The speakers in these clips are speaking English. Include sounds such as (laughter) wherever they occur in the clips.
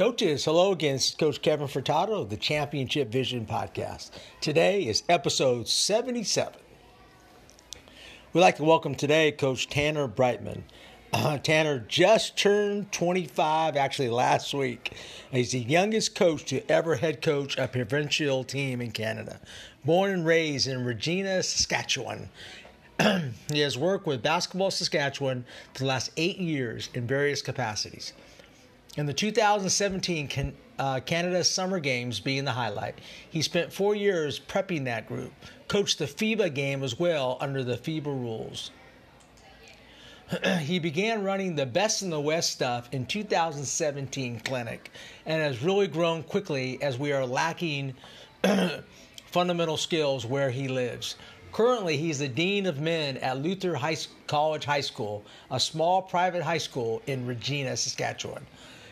Coaches, hello again. This is Coach Kevin Furtado of the Championship Vision Podcast. Today is episode 77. We'd like to welcome today Coach Tanner Brightman. Uh, Tanner just turned 25, actually last week. He's the youngest coach to ever head coach a provincial team in Canada. Born and raised in Regina, Saskatchewan. (clears throat) he has worked with Basketball Saskatchewan for the last eight years in various capacities. In the 2017 Can- uh, Canada Summer Games being the highlight, he spent four years prepping that group, coached the FIBA game as well under the FIBA rules. (clears throat) he began running the Best in the West stuff in 2017 clinic and has really grown quickly as we are lacking (clears throat) fundamental skills where he lives. Currently, he's the Dean of Men at Luther High College High School, a small private high school in Regina, Saskatchewan.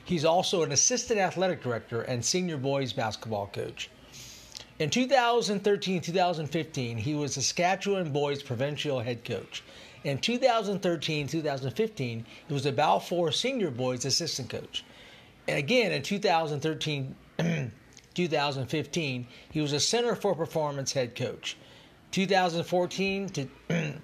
He's also an assistant athletic director and senior boys basketball coach. In 2013 2015, he was Saskatchewan boys provincial head coach. In 2013 2015, he was the Balfour senior boys assistant coach. And again, in 2013 (clears throat) 2015, he was a Center for Performance head coach. 2014 to (clears throat)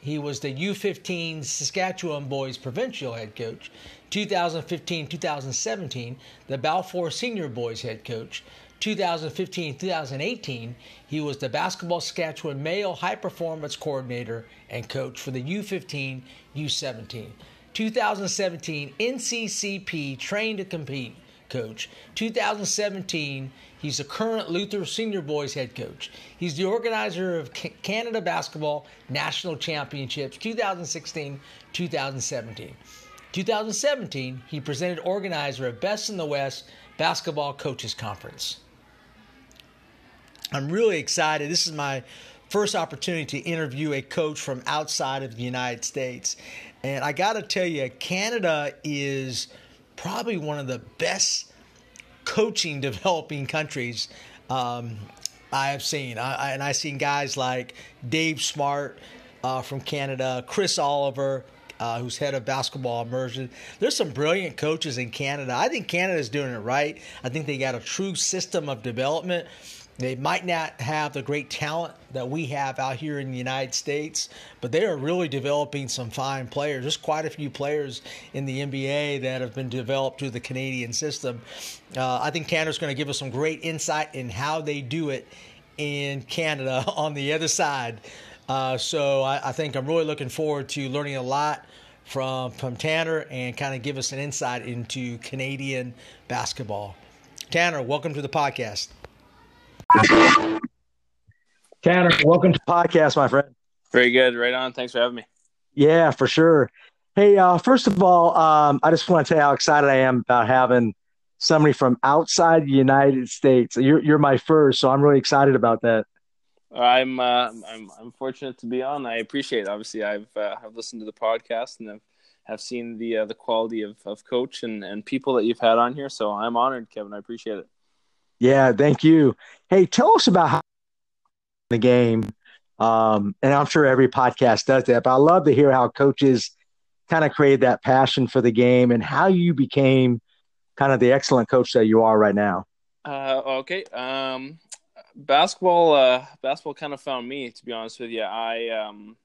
he was the U15 Saskatchewan boys provincial head coach. 2015 2017, the Balfour senior boys head coach. 2015 2018, he was the Basketball Saskatchewan male high performance coordinator and coach for the U15 U17. 2017, NCCP trained to compete coach. 2017, he's the current Luther Senior Boys head coach. He's the organizer of Canada Basketball National Championships 2016 2017. 2017, he presented organizer of Best in the West Basketball Coaches Conference. I'm really excited. This is my first opportunity to interview a coach from outside of the United States. And I got to tell you, Canada is probably one of the best coaching (laughs) developing countries um, I have seen. I, I, and I've seen guys like Dave Smart uh, from Canada, Chris Oliver, uh, who's head of basketball immersion. There's some brilliant coaches in Canada. I think Canada's doing it right. I think they got a true system of development. They might not have the great talent that we have out here in the United States, but they are really developing some fine players. There's quite a few players in the NBA that have been developed through the Canadian system. Uh, I think Canada's going to give us some great insight in how they do it in Canada (laughs) on the other side. Uh, so I, I think I'm really looking forward to learning a lot from from Tanner and kind of give us an insight into Canadian basketball. Tanner, welcome to the podcast. Tanner, welcome to the podcast, my friend. Very good. Right on. Thanks for having me. Yeah, for sure. Hey, uh, first of all, um, I just want to tell you how excited I am about having somebody from outside the United States. You're you're my first, so I'm really excited about that. I'm uh, I'm I'm fortunate to be on. I appreciate. It. Obviously, I've uh, I've listened to the podcast and have have seen the uh, the quality of, of coach and, and people that you've had on here. So I'm honored, Kevin. I appreciate it. Yeah, thank you. Hey, tell us about how the game. Um, and I'm sure every podcast does that, but I love to hear how coaches kind of created that passion for the game and how you became kind of the excellent coach that you are right now. Uh, okay. Um, basketball, uh, basketball kind of found me, to be honest with you. I, um,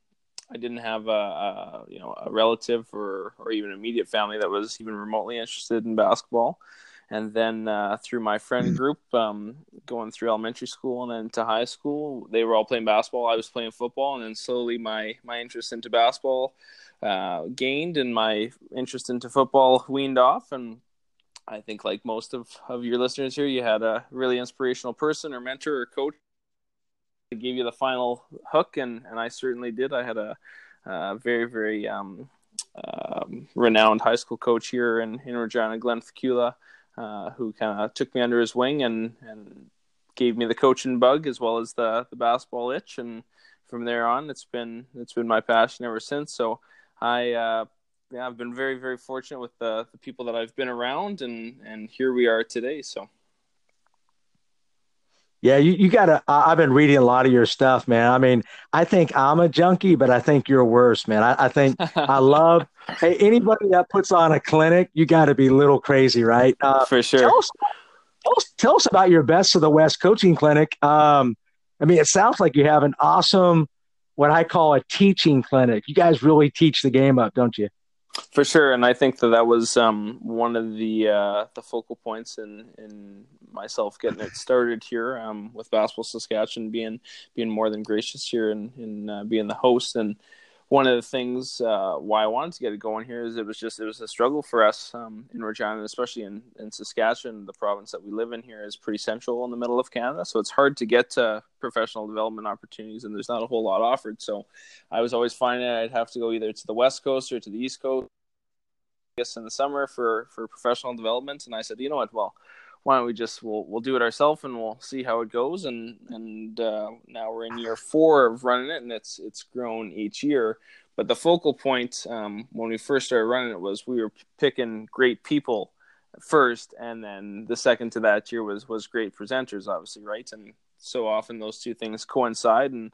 I didn't have a, a, you know a relative or or even immediate family that was even remotely interested in basketball and then uh, through my friend mm-hmm. group, um, going through elementary school and then to high school, they were all playing basketball. I was playing football, and then slowly my my interest into basketball uh, gained, and my interest into football weaned off. And I think, like most of of your listeners here, you had a really inspirational person or mentor or coach that gave you the final hook, and and I certainly did. I had a, a very very um, um, renowned high school coach here in in Regina, Glenn Facula uh, who kind of took me under his wing and and gave me the coaching bug as well as the the basketball itch. And from there on, it's been it's been my passion ever since. So I. Uh, yeah, I've been very, very fortunate with the, the people that I've been around, and, and here we are today. So, Yeah, you, you got to. I've been reading a lot of your stuff, man. I mean, I think I'm a junkie, but I think you're worse, man. I, I think (laughs) I love hey, anybody that puts on a clinic, you got to be a little crazy, right? Uh, For sure. Tell us, tell us, tell us, about your Best of the West coaching clinic. Um, I mean, it sounds like you have an awesome, what I call a teaching clinic. You guys really teach the game up, don't you? For sure, and I think that that was um, one of the uh, the focal points in in myself getting it started here um, with Basketball Saskatchewan being being more than gracious here and uh, being the host. And one of the things uh, why I wanted to get it going here is it was just it was a struggle for us um, in Regina, especially in, in Saskatchewan, the province that we live in here is pretty central in the middle of Canada, so it's hard to get to professional development opportunities, and there's not a whole lot offered. So I was always finding I'd have to go either to the west coast or to the east coast. I guess in the summer for for professional development, and I said, you know what, well why don't we just we'll we'll do it ourselves and we'll see how it goes. And and uh, now we're in year four of running it and it's it's grown each year. But the focal point um, when we first started running it was we were picking great people first and then the second to that year was was great presenters obviously right? And so often those two things coincide and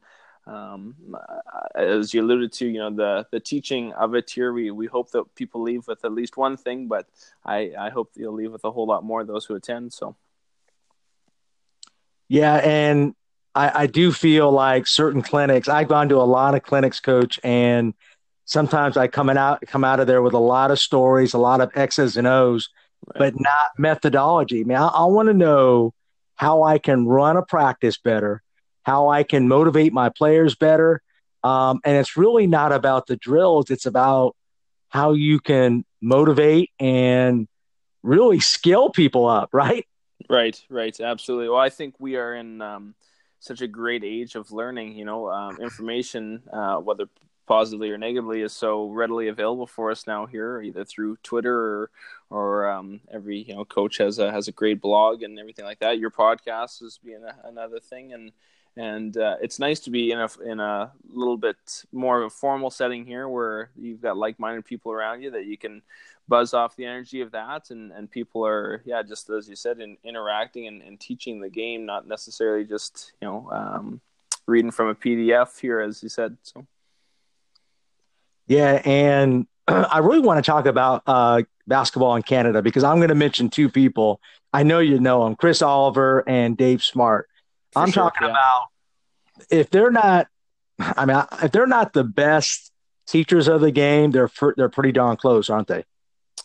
um, as you alluded to, you know, the, the teaching of it here, we, we hope that people leave with at least one thing, but I, I hope you'll leave with a whole lot more, those who attend. So. Yeah. And I, I do feel like certain clinics, I've gone to a lot of clinics coach and sometimes I come out, come out of there with a lot of stories, a lot of X's and O's, right. but not methodology. I mean, I, I want to know how I can run a practice better how I can motivate my players better. Um, and it's really not about the drills, it's about how you can motivate and really skill people up, right? Right, right, absolutely. Well, I think we are in um, such a great age of learning. You know, um, information, uh, whether positively or negatively, is so readily available for us now here, either through Twitter or, or um, every you know coach has a has a great blog and everything like that. Your podcast is being a, another thing, and and uh, it's nice to be in a in a little bit more of a formal setting here where you've got like-minded people around you that you can buzz off the energy of that. And and people are yeah just as you said in interacting and, and teaching the game not necessarily just you know um, reading from a pdf here as you said so. Yeah and (clears throat) i really want to talk about uh, basketball in canada because i'm going to mention two people. I know you know them chris oliver and dave smart for I'm sure, talking yeah. about if they're not, I mean, if they're not the best teachers of the game, they're they're pretty darn close, aren't they?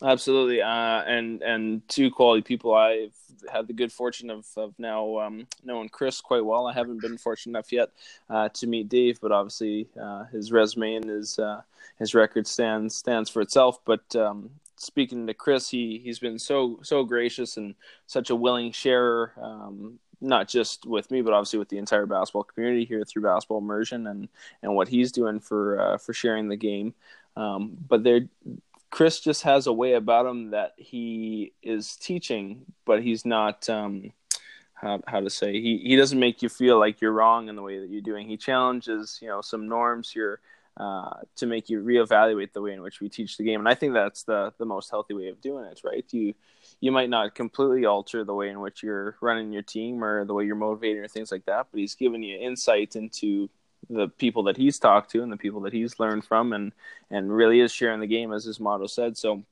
Absolutely, uh, and and two quality people. I've had the good fortune of of now um, knowing Chris quite well. I haven't been fortunate enough yet uh, to meet Dave, but obviously uh, his resume and his uh, his record stands stands for itself. But um, speaking to Chris, he he's been so so gracious and such a willing sharer. Um, not just with me, but obviously with the entire basketball community here through Basketball Immersion and and what he's doing for uh, for sharing the game. Um, but there, Chris just has a way about him that he is teaching, but he's not. Um, how, how to say he, he doesn't make you feel like you're wrong in the way that you're doing. He challenges you know some norms here uh, to make you reevaluate the way in which we teach the game, and I think that's the the most healthy way of doing it. Right? You you might not completely alter the way in which you're running your team or the way you're motivating or things like that, but he's given you insight into the people that he's talked to and the people that he's learned from and and really is sharing the game as his motto said. So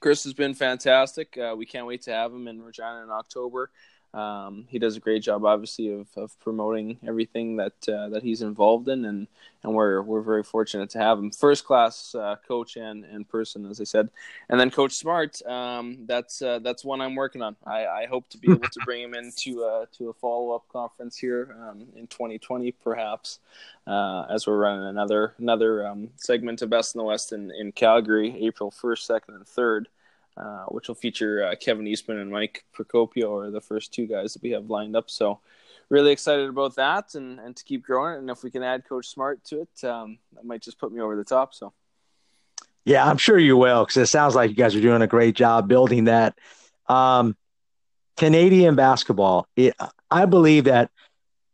Chris has been fantastic. Uh, we can't wait to have him in Regina in October. Um, he does a great job, obviously, of, of promoting everything that uh, that he's involved in, and, and we're we're very fortunate to have him. First class uh, coach and, and person, as I said, and then Coach Smart. Um, that's uh, that's one I'm working on. I, I hope to be able to bring him into a, to a follow up conference here um, in 2020, perhaps, uh, as we're running another another um, segment of Best in the West in, in Calgary, April 1st, 2nd, and 3rd. Uh, which will feature uh, Kevin Eastman and Mike Procopio are the first two guys that we have lined up. So really excited about that and, and to keep growing. And if we can add Coach Smart to it, um, that might just put me over the top. So. Yeah, I'm sure you will because it sounds like you guys are doing a great job building that. Um, Canadian basketball, it, I believe that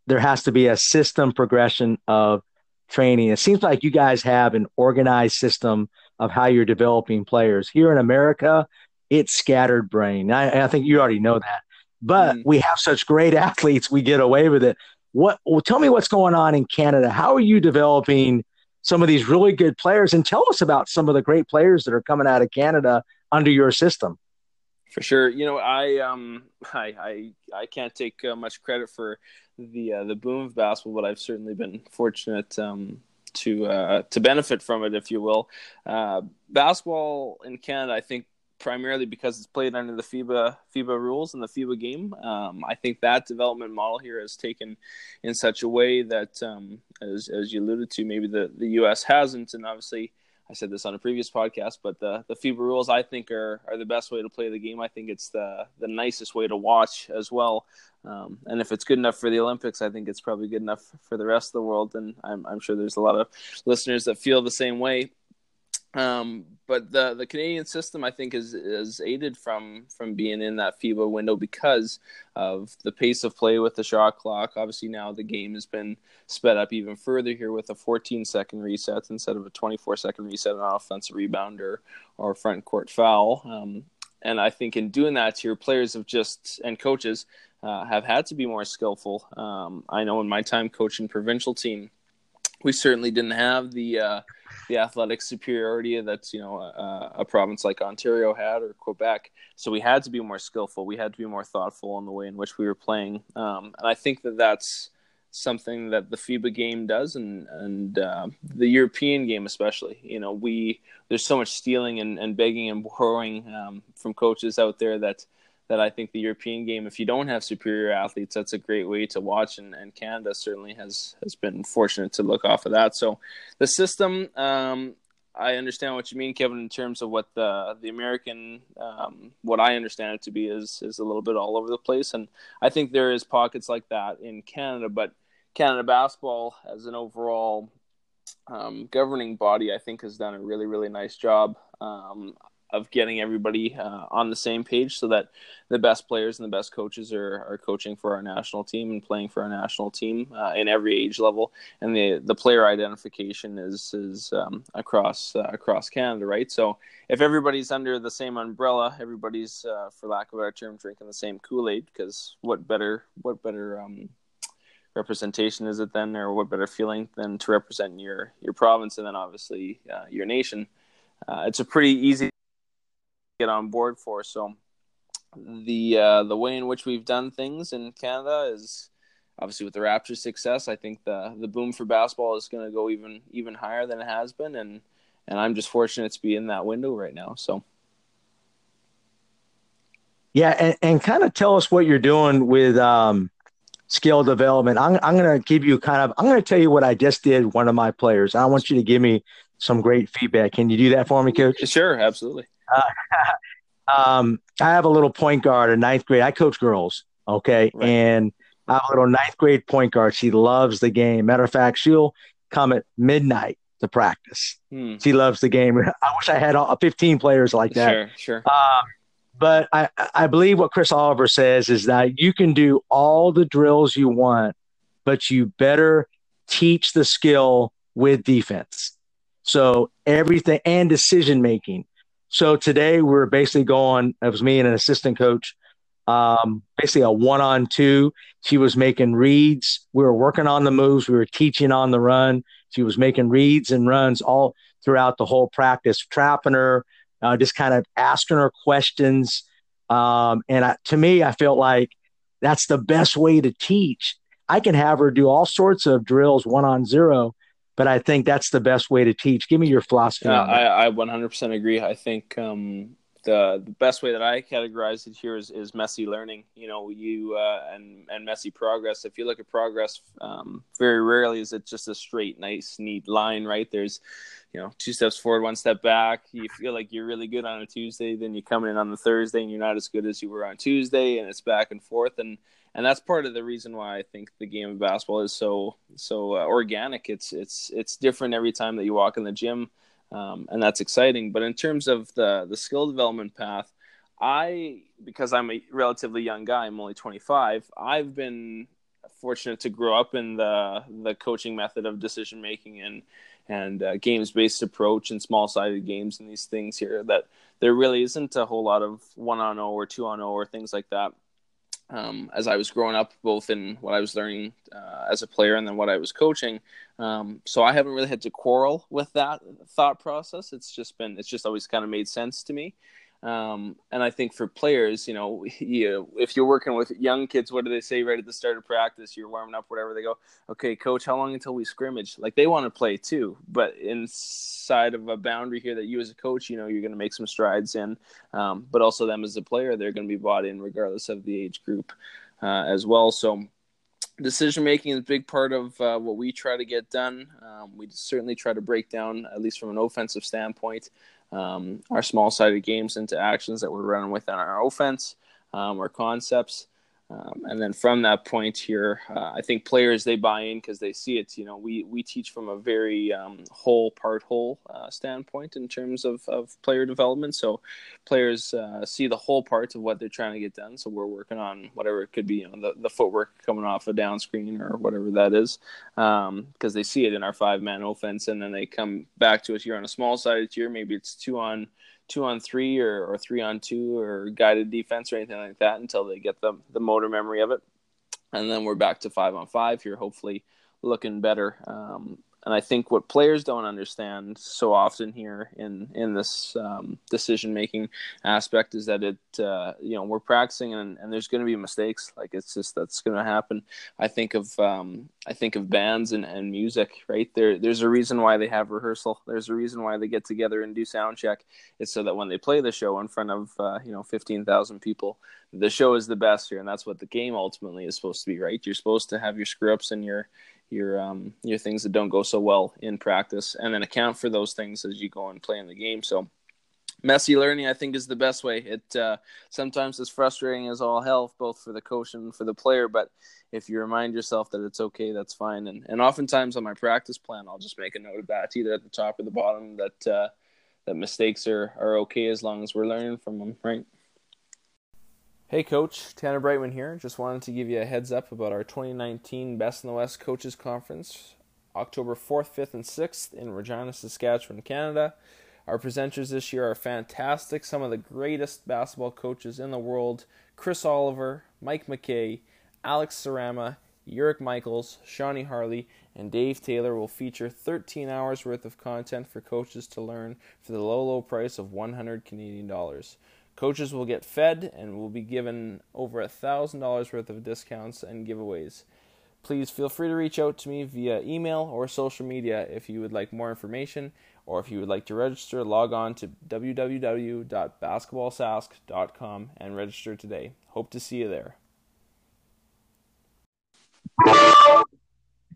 there has to be a system progression of training. It seems like you guys have an organized system of how you're developing players. Here in America, it's scattered brain. I, I think you already know that. but mm. we have such great (laughs) athletes, we get away with it. What? Well, tell me what's going on in Canada. How are you developing some of these really good players? And tell us about some of the great players that are coming out of Canada under your system. For sure, you know, I um, (laughs) I I, I can't take uh, much credit for the uh, the boom of basketball, but I've certainly been fortunate um, to uh, to benefit from it, if you will. Uh, basketball in Canada, I think, primarily because it's played under the FIBA FIBA rules and the FIBA game. Um, I think that development model here has taken in such a way that, um, as as you alluded to, maybe the the U.S. hasn't, and obviously I said this on a previous podcast, but the the FIBA rules I think are are the best way to play the game. I think it's the the nicest way to watch as well. Um, and if it's good enough for the Olympics, I think it's probably good enough for the rest of the world. And I'm I'm sure there's a lot of listeners that feel the same way. Um, but the the Canadian system, I think, is is aided from from being in that FIBA window because of the pace of play with the shot clock. Obviously, now the game has been sped up even further here with a 14 second reset instead of a 24 second reset on offensive rebound or or front court foul. Um, and I think in doing that, your players have just and coaches uh, have had to be more skillful. Um, I know in my time coaching provincial team, we certainly didn't have the uh, the athletic superiority that you know uh, a province like Ontario had or Quebec. So we had to be more skillful. We had to be more thoughtful in the way in which we were playing. Um, and I think that that's something that the FIBA game does, and and uh, the European game especially. You know, we there's so much stealing and, and begging and borrowing um, from coaches out there that that I think the European game, if you don't have superior athletes, that's a great way to watch. And, and Canada certainly has has been fortunate to look off of that. So the system, um, I understand what you mean, Kevin, in terms of what the the American, um, what I understand it to be is is a little bit all over the place. And I think there is pockets like that in Canada, but Canada basketball as an overall um, governing body, I think, has done a really, really nice job. Um, of getting everybody uh, on the same page so that the best players and the best coaches are, are coaching for our national team and playing for our national team uh, in every age level. And the the player identification is is um, across uh, across Canada right? So if everybody's under the same umbrella everybody's uh, for lack of a better term drinking the same Kool-Aid because what better what better um, representation is it then or what better feeling than to represent your your province and then obviously uh, your nation? Uh, it's a pretty easy get on board for. So the uh, the way in which we've done things in Canada is obviously with the Raptors' success. I think the the boom for basketball is going to go even even higher than it has been, and and I'm just fortunate to be in that window right now. So. Yeah, and, and kind of tell us what you're doing with um, skill development. I'm, I'm going to give you kind of, I'm going to tell you what I just did one of my players. I want you to give me some great feedback. Can you do that for me, coach? Sure, absolutely. Uh, (laughs) um, I have a little point guard in ninth grade. I coach girls, okay, right. and I have a little ninth grade point guard. She loves the game. Matter of fact, she'll come at midnight to practice. Hmm. She loves the game. (laughs) I wish I had all, 15 players like that. Sure, sure. Um, but I, I believe what Chris Oliver says is that you can do all the drills you want, but you better teach the skill with defense. So everything and decision making. So today we are basically going, it was me and an assistant coach, um, basically a one on two. She was making reads. We were working on the moves. We were teaching on the run. She was making reads and runs all throughout the whole practice, trapping her, uh, just kind of asking her questions. Um, and I, to me, I felt like that's the best way to teach. I can have her do all sorts of drills one on zero, but I think that's the best way to teach. Give me your philosophy. Yeah, I, I 100% agree. I think um, the the best way that I categorize it here is, is messy learning. You know, you uh, and and messy progress. If you look at progress, um, very rarely is it just a straight, nice, neat line. Right? There's, you know, two steps forward, one step back. You feel like you're really good on a Tuesday, then you come in on the Thursday and you're not as good as you were on Tuesday, and it's back and forth. And and that's part of the reason why I think the game of basketball is so so uh, organic. It's it's it's different every time that you walk in the gym, um, and that's exciting. But in terms of the the skill development path, I because I'm a relatively young guy, I'm only 25. I've been fortunate to grow up in the the coaching method of decision making and and uh, games based approach and small sided games and these things here that there really isn't a whole lot of one on zero or two on zero or things like that um, as I was growing up, both in what I was learning uh, as a player and then what I was coaching. Um, so I haven't really had to quarrel with that thought process. It's just been, it's just always kind of made sense to me. Um, and I think for players, you know, (laughs) you, if you're working with young kids, what do they say right at the start of practice? You're warming up, whatever. They go, okay, coach, how long until we scrimmage? Like they want to play too, but inside of a boundary here that you as a coach, you know, you're going to make some strides in. Um, but also them as a player, they're going to be bought in regardless of the age group uh, as well. So decision making is a big part of uh, what we try to get done. Um, we certainly try to break down, at least from an offensive standpoint, um, our small sided games into actions that we're running within our offense um, or concepts. Um, and then from that point here, uh, I think players they buy in because they see it. You know, we we teach from a very um, whole part whole uh, standpoint in terms of, of player development. So players uh, see the whole parts of what they're trying to get done. So we're working on whatever it could be, you know, the, the footwork coming off a down screen or whatever that is, because um, they see it in our five man offense, and then they come back to us here on a small sided tier. Maybe it's two on two on three or, or three on two or guided defense or anything like that until they get the the motor memory of it, and then we're back to five on five here, hopefully looking better. Um, and I think what players don't understand so often here in in this um, decision making aspect is that it uh, you know we're practicing and, and there's going to be mistakes like it's just that's going to happen. I think of um, I think of bands and, and music right there. There's a reason why they have rehearsal. There's a reason why they get together and do sound check. It's so that when they play the show in front of uh, you know fifteen thousand people, the show is the best here, and that's what the game ultimately is supposed to be. Right? You're supposed to have your screw ups and your your um, your things that don't go so well in practice, and then account for those things as you go and play in the game. So messy learning, I think, is the best way. It uh, sometimes is frustrating as all hell, both for the coach and for the player. But if you remind yourself that it's okay, that's fine. And and oftentimes on my practice plan, I'll just make a note of that, either at the top or the bottom, that uh, that mistakes are are okay as long as we're learning from them, right? Hey, Coach. Tanner Brightman here. Just wanted to give you a heads up about our 2019 Best in the West Coaches Conference, October 4th, 5th, and 6th in Regina, Saskatchewan, Canada. Our presenters this year are fantastic. Some of the greatest basketball coaches in the world Chris Oliver, Mike McKay, Alex Sarama, Yurick Michaels, Shawnee Harle, and Dave Taylor will feature 13 hours worth of content for coaches to learn for the low, low price of 100 Canadian dollars. Coaches will get fed and will be given over a $1,000 worth of discounts and giveaways. Please feel free to reach out to me via email or social media if you would like more information or if you would like to register, log on to www.basketballsask.com and register today. Hope to see you there.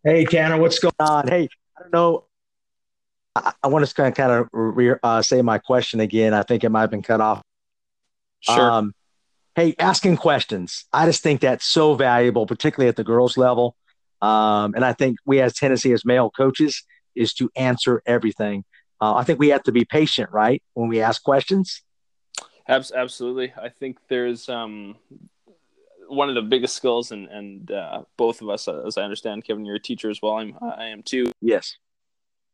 Hey, Tanner, what's going on? Hey, I don't know. I, I want to kind of, kind of re- uh, say my question again. I think it might have been cut off Sure. Um, hey, asking questions. I just think that's so valuable, particularly at the girls' level. Um, and I think we as Tennessee as male coaches is to answer everything. Uh, I think we have to be patient, right, when we ask questions. Absolutely, I think there's um, one of the biggest skills, and and uh, both of us, uh, as I understand, Kevin, you're a teacher as well. I'm I am too. Yes.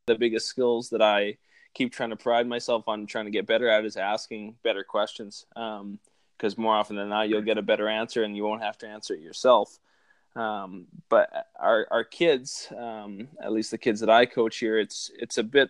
The biggest skills that I keep trying to pride myself on trying to get better at is asking better questions. Because um, more often than not, you'll get a better answer and you won't have to answer it yourself. Um, but our our kids, um, at least the kids that I coach here, it's it's a bit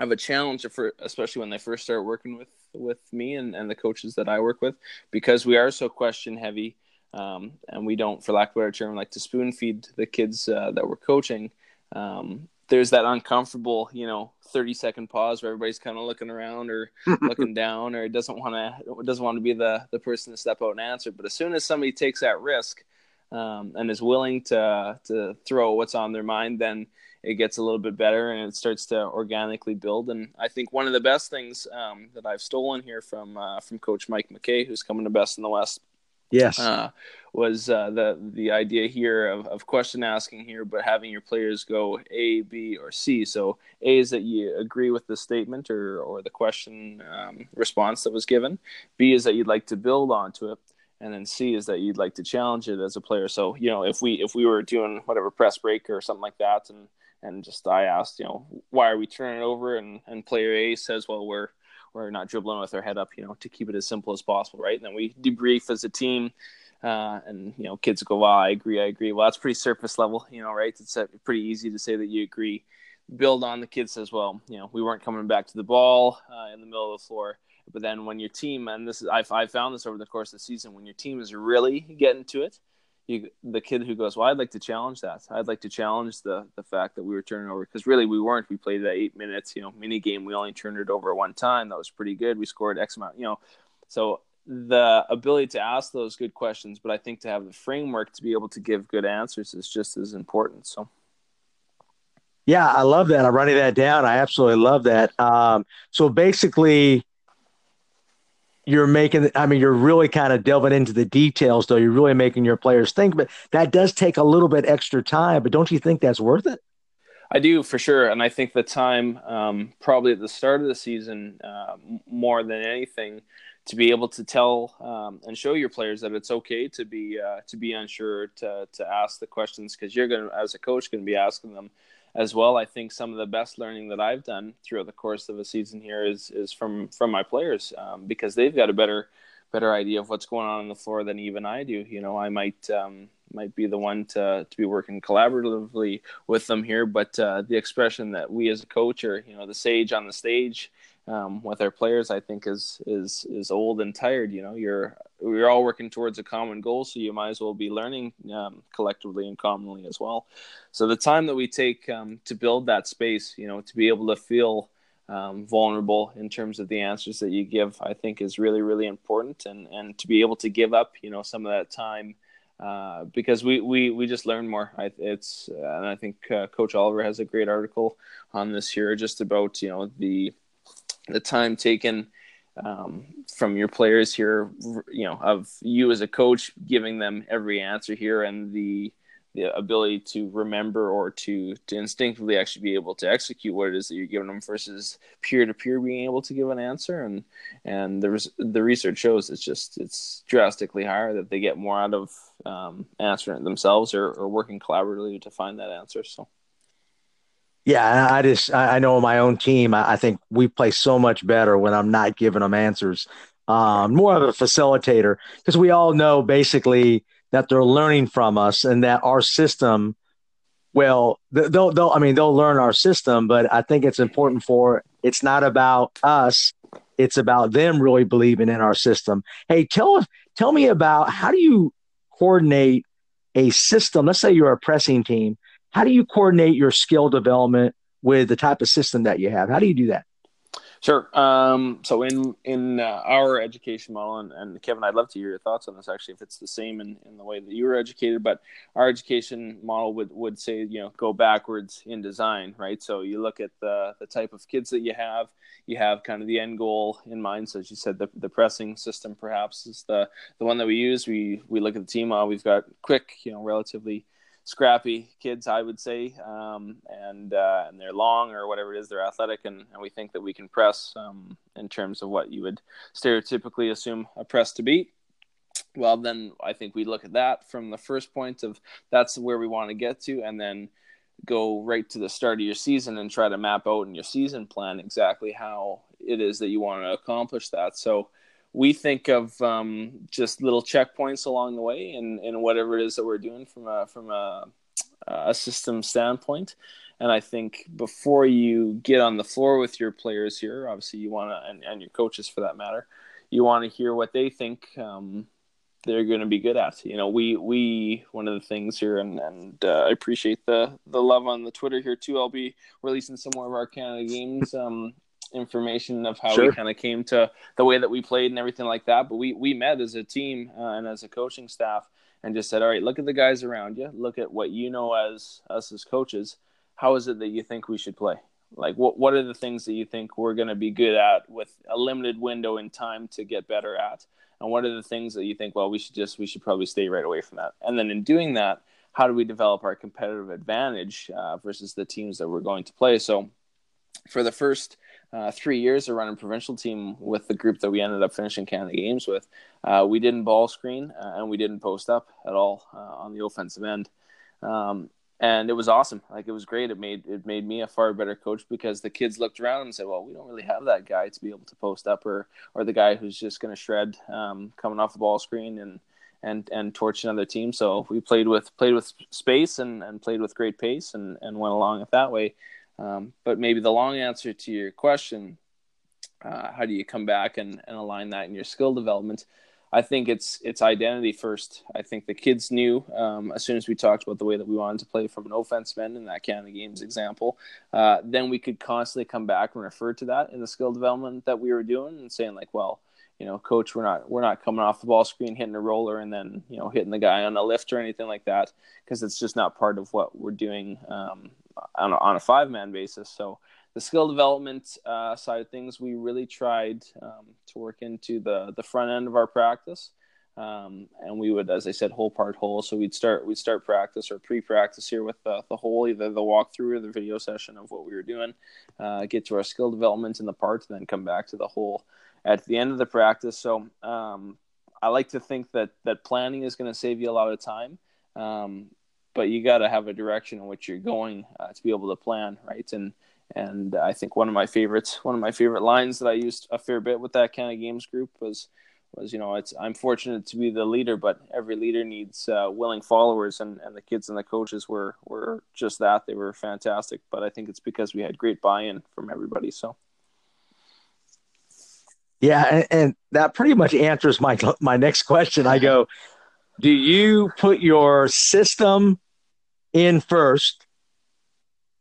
of a challenge for especially when they first start working with with me and, and the coaches that I work with because we are so question heavy um, and we don't, for lack of a better term, like to spoon feed the kids uh, that we're coaching. Um, there's that uncomfortable, you know, 30 second pause where everybody's kind of looking around or (laughs) looking down or doesn't want to doesn't want to be the the person to step out and answer. But as soon as somebody takes that risk um, and is willing to to throw what's on their mind, then it gets a little bit better and it starts to organically build. And I think one of the best things um, that I've stolen here from uh, from Coach Mike McKay, who's coming to Best in the West, yes, uh, was uh, the the idea here of, of question asking here, but having your players go A, B, or C. So A is that you agree with the statement or or the question um, response that was given. B is that you'd like to build onto it, and then C is that you'd like to challenge it as a player. So you know if we if we were doing whatever press break or something like that, and and just I asked you know why are we turning it over, and and player A says well we're we're not dribbling with our head up, you know, to keep it as simple as possible, right? And then we debrief as a team Uh, and you know, kids go, "Well, I agree, I agree." Well, that's pretty surface level, you know, right? It's uh, pretty easy to say that you agree. Build on the kid says, "Well, you know, we weren't coming back to the ball uh, in the middle of the floor." But then when your team, and this is I've, I've found this over the course of the season, when your team is really getting to it, the kid who goes, well, I'd like to challenge that. I'd like to challenge the the fact that we were turning over because really we weren't. We played that eight minutes, you know, mini game. We only turned it over one time. That was pretty good. We scored X amount, you know. So the ability to ask those good questions, but I think to have the framework to be able to give good answers is just as important. So. Yeah, I love that. I'm writing that down. I absolutely love that. Um, so basically, you're making i mean you're really kind of delving into the details though. You're really making your players think but that does take a little bit extra time but don't you think that's worth it? I do for sure. And i think the time um, probably at the start of the season uh, more than anything to be able to tell um, and show your players that it's okay to be uh, to be unsure to to ask the questions because you're going to as a coach to be asking them as well. I think some of the best learning that I've done throughout the course of a season here is is from from my players um, because they've got a better better idea of what's going on on the floor than even I do. You know, I might um, might be the one to to be working collaboratively with them here, but uh, the expression that we as a coach are, you know, the sage on the stage um, with our players, I think is is is old and tired. You know, you're we're all working towards a common goal, so you might as well be learning um, collectively and commonly as well. So the time that we take um, to build that space, you know, to be able to feel um, vulnerable in terms of the answers that you give, I think is really really important, and and to be able to give up, you know, some of that time. Uh, because we, we, we just learn more. I, it's and I think uh, Coach Oliver has a great article on this here, just about you know the the time taken um, from your players here, you know, of you as a coach giving them every answer here and the the ability to remember or to to instinctively actually be able to execute what it is that you're giving them versus peer to peer being able to give an answer. And and the the research shows it's just it's drastically higher that they get more out of um, answering it themselves or, or working collaboratively to find that answer. So yeah, I just I know my own team. I, think we play so much better when I'm not giving them answers. Um, more of a facilitator because we all know basically that they're learning from us and that our system. Well, they'll they'll I mean they'll learn our system, but I think it's important for it's not about us. It's about them really believing in our system. Hey, tell us tell me about how do you coordinate a system? Let's say you're a pressing team how do you coordinate your skill development with the type of system that you have? How do you do that? Sure. Um, so in in uh, our education model, and, and, Kevin, I'd love to hear your thoughts on this. Actually, if it's the same in, in the way that you were educated, but our education model would, would say you know go backwards in design, right? So you look at the the type of kids that you have. You have kind of the end goal in mind. So as you said, the, the pressing system perhaps is the the one that we use. We we look at the team model. We've got quick, you know, relatively scrappy kids, I would say, um, and uh, and they're long or whatever it is, they're athletic, and, and we think that we can press um, in terms of what you would stereotypically assume a press to be. Well, then I think we look at that from the first point of that's where we want to get to, and then go right to the start of your season and try to map out in your season plan exactly how it is that you want to accomplish that. So we think of um, just little checkpoints along the way and, and whatever it is that we're doing from a from a, a system standpoint. And I think before you get on the floor with your players here, obviously you want to, and, and your coaches for that matter, you want to hear what they think um, they're going to be good at. You know, we we one of the things here, and and uh, I appreciate the the love on the Twitter here too. I'll be releasing some more of our Canada games um, information of how sure. we kind of came to the way that we played and everything like that. But we we met as a team uh, and as a coaching staff and just said, all right, look at the guys around you, look at what you know as us as coaches. How is it that you think we should play? Like what what are the things that you think we're going to be good at with a limited window in time to get better at? And what are the things that you think well we should just we should probably stay right away from that? And then in doing that, how do we develop our competitive advantage uh, versus the teams that we're going to play? So for the first uh, three years of running provincial team with the group that we ended up finishing Canada games with, uh, we didn't ball screen uh, and we didn't post up at all uh, on the offensive end. Um, and it was awesome. Like it was great. It made it made me a far better coach because the kids looked around and said, "Well, we don't really have that guy to be able to post up, or or the guy who's just going to shred um, coming off the ball screen and and and torch another team. So we played with played with space and, and played with great pace and, and went along it that way. Um, but maybe the long answer to your question, uh, how do you come back and, and align that in your skill development? I think it's it's identity first. I think the kids knew um, as soon as we talked about the way that we wanted to play from an offense end in that Canada Games example. Uh, then we could constantly come back and refer to that in the skill development that we were doing and saying like, well, you know, coach, we're not we're not coming off the ball screen hitting a roller and then you know hitting the guy on a lift or anything like that because it's just not part of what we're doing um, on a, on a five man basis. So the skill development uh, side of things, we really tried um, to work into the the front end of our practice, um, and we would, as I said, whole part whole. So we'd start we'd start practice or pre practice here with the, the whole, either the walkthrough or the video session of what we were doing, uh, get to our skill development in the parts, and then come back to the whole at the end of the practice. So um, I like to think that that planning is going to save you a lot of time. Um, but you got to have a direction in which you're going uh, to be able to plan, right? And and I think one of my favorites, one of my favorite lines that I used a fair bit with that kind of games group was, was you know, it's I'm fortunate to be the leader, but every leader needs uh, willing followers, and, and the kids and the coaches were were just that. They were fantastic, but I think it's because we had great buy-in from everybody. So. Yeah, and, and that pretty much answers my my next question. I go, do you put your system in first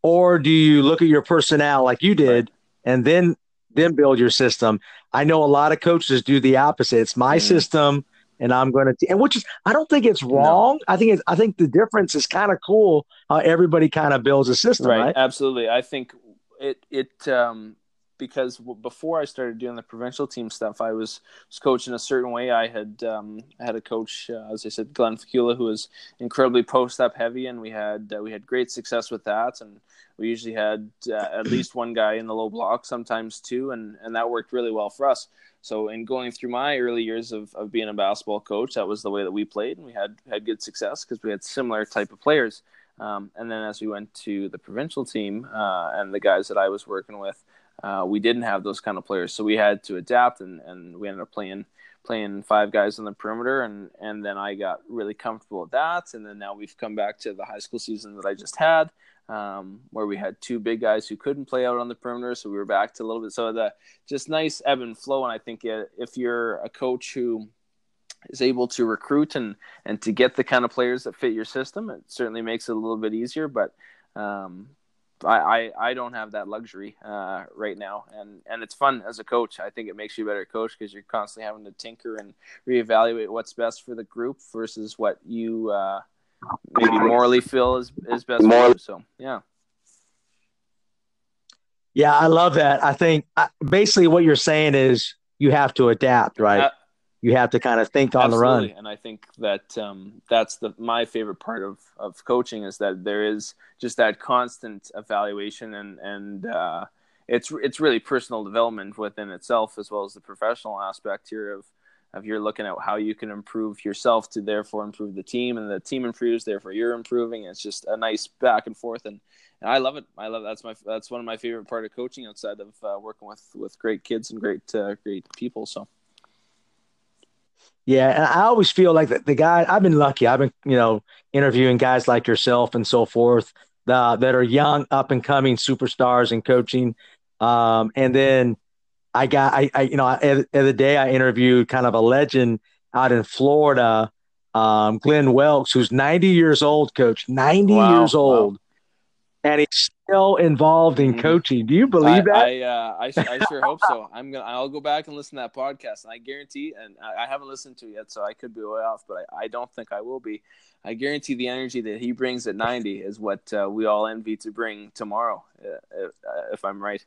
or do you look at your personnel like you did and then then build your system i know a lot of coaches do the opposite it's my mm. system and i'm going to and which is i don't think it's wrong no. i think it's i think the difference is kind of cool how everybody kind of builds a system right, right? absolutely i think it it um because before I started doing the provincial team stuff, I was, was coaching a certain way. I had um, I had a coach, uh, as I said, Glenn Facula, who was incredibly post up heavy, and we had uh, we had great success with that. And we usually had uh, at least one guy in the low block, sometimes two, and and that worked really well for us. So in going through my early years of, of being a basketball coach, that was the way that we played, and we had had good success because we had similar type of players. Um, and then as we went to the provincial team uh, and the guys that I was working with, uh, we didn't have those kind of players, so we had to adapt, and, and we ended up playing playing five guys on the perimeter, and and then I got really comfortable with that, and then now we've come back to the high school season that I just had, um, where we had two big guys who couldn't play out on the perimeter, so we were back to a little bit so the just nice ebb and flow, and I think if you're a coach who is able to recruit and and to get the kind of players that fit your system, it certainly makes it a little bit easier, but um, I, I, I don't have that luxury uh, right now, and and it's fun as a coach. I think it makes you a better coach because you're constantly having to tinker and reevaluate what's best for the group versus what you uh, maybe morally feel is is best for you. So yeah. Yeah, I love that. I think I, basically what you're saying is you have to adapt, right? You have to kind of think on Absolutely. the run. And I think that um, that's the my favorite part of of coaching is that there is just that constant evaluation and and uh, it's it's really personal development within itself as well as the professional aspect here of of you're looking at how you can improve yourself to therefore improve the team and the team improves therefore you're improving it's just a nice back and forth and, and I love it I love that's my that's one of my favorite part of coaching outside of uh, working with with great kids and great uh, great people so yeah, and I always feel like the, the guy. I've been lucky. I've been, you know, interviewing guys like yourself and so forth uh, that are young, up and coming superstars in coaching. Um, and then I got, I, I you know, the other day I interviewed kind of a legend out in Florida, um, Glenn Wilkes, who's 90 years old, coach, 90 wow, years old. And he's still involved in mm-hmm. coaching. Do you believe I, that? I, uh, I, I, sure hope so. I'm gonna. I'll go back and listen to that podcast, and I guarantee. And I, I haven't listened to it yet, so I could be way off, but I, I, don't think I will be. I guarantee the energy that he brings at 90 is what uh, we all envy to bring tomorrow, uh, if, uh, if, I'm right.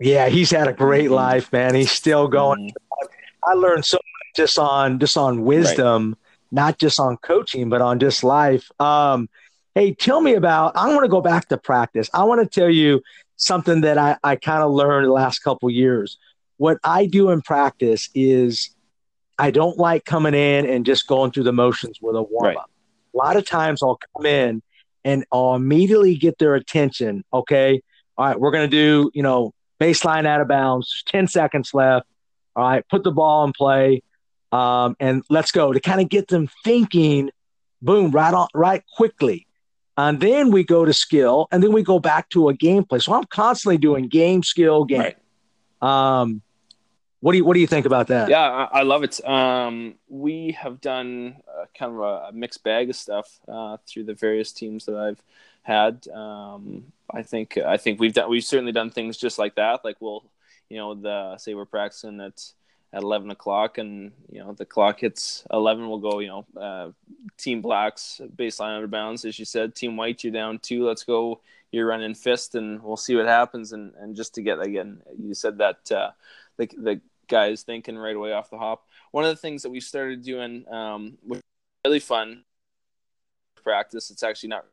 Yeah, he's had a great mm-hmm. life, man. He's still going. Mm-hmm. I learned so much just on just on wisdom, right. not just on coaching, but on just life. Um, Hey, tell me about, I want to go back to practice. I want to tell you something that I, I kind of learned the last couple years. What I do in practice is I don't like coming in and just going through the motions with a warm up. Right. A lot of times I'll come in and I'll immediately get their attention. Okay. All right. We're going to do, you know, baseline out of bounds, 10 seconds left. All right. Put the ball in play. um, and let's go to kind of get them thinking, boom, right on, right quickly. And then we go to skill, and then we go back to a gameplay. So I'm constantly doing game, skill, game. Right. Um, what do you What do you think about that? Yeah, I, I love it. Um, we have done kind of a, a, mixed bag of stuff uh, through the various teams that I've had. Um, I think I think we've done we've certainly done things just like that. Like we'll, you know, the say we're practicing at at 11 o'clock and you know the clock hits 11 we'll go you know uh, team blacks baseline under bounds as you said team white you're down two let's go you're running fist and we'll see what happens and and just to get again you said that uh, the, the guys thinking right away off the hop. One of the things that we started doing um, was really fun practice it's actually not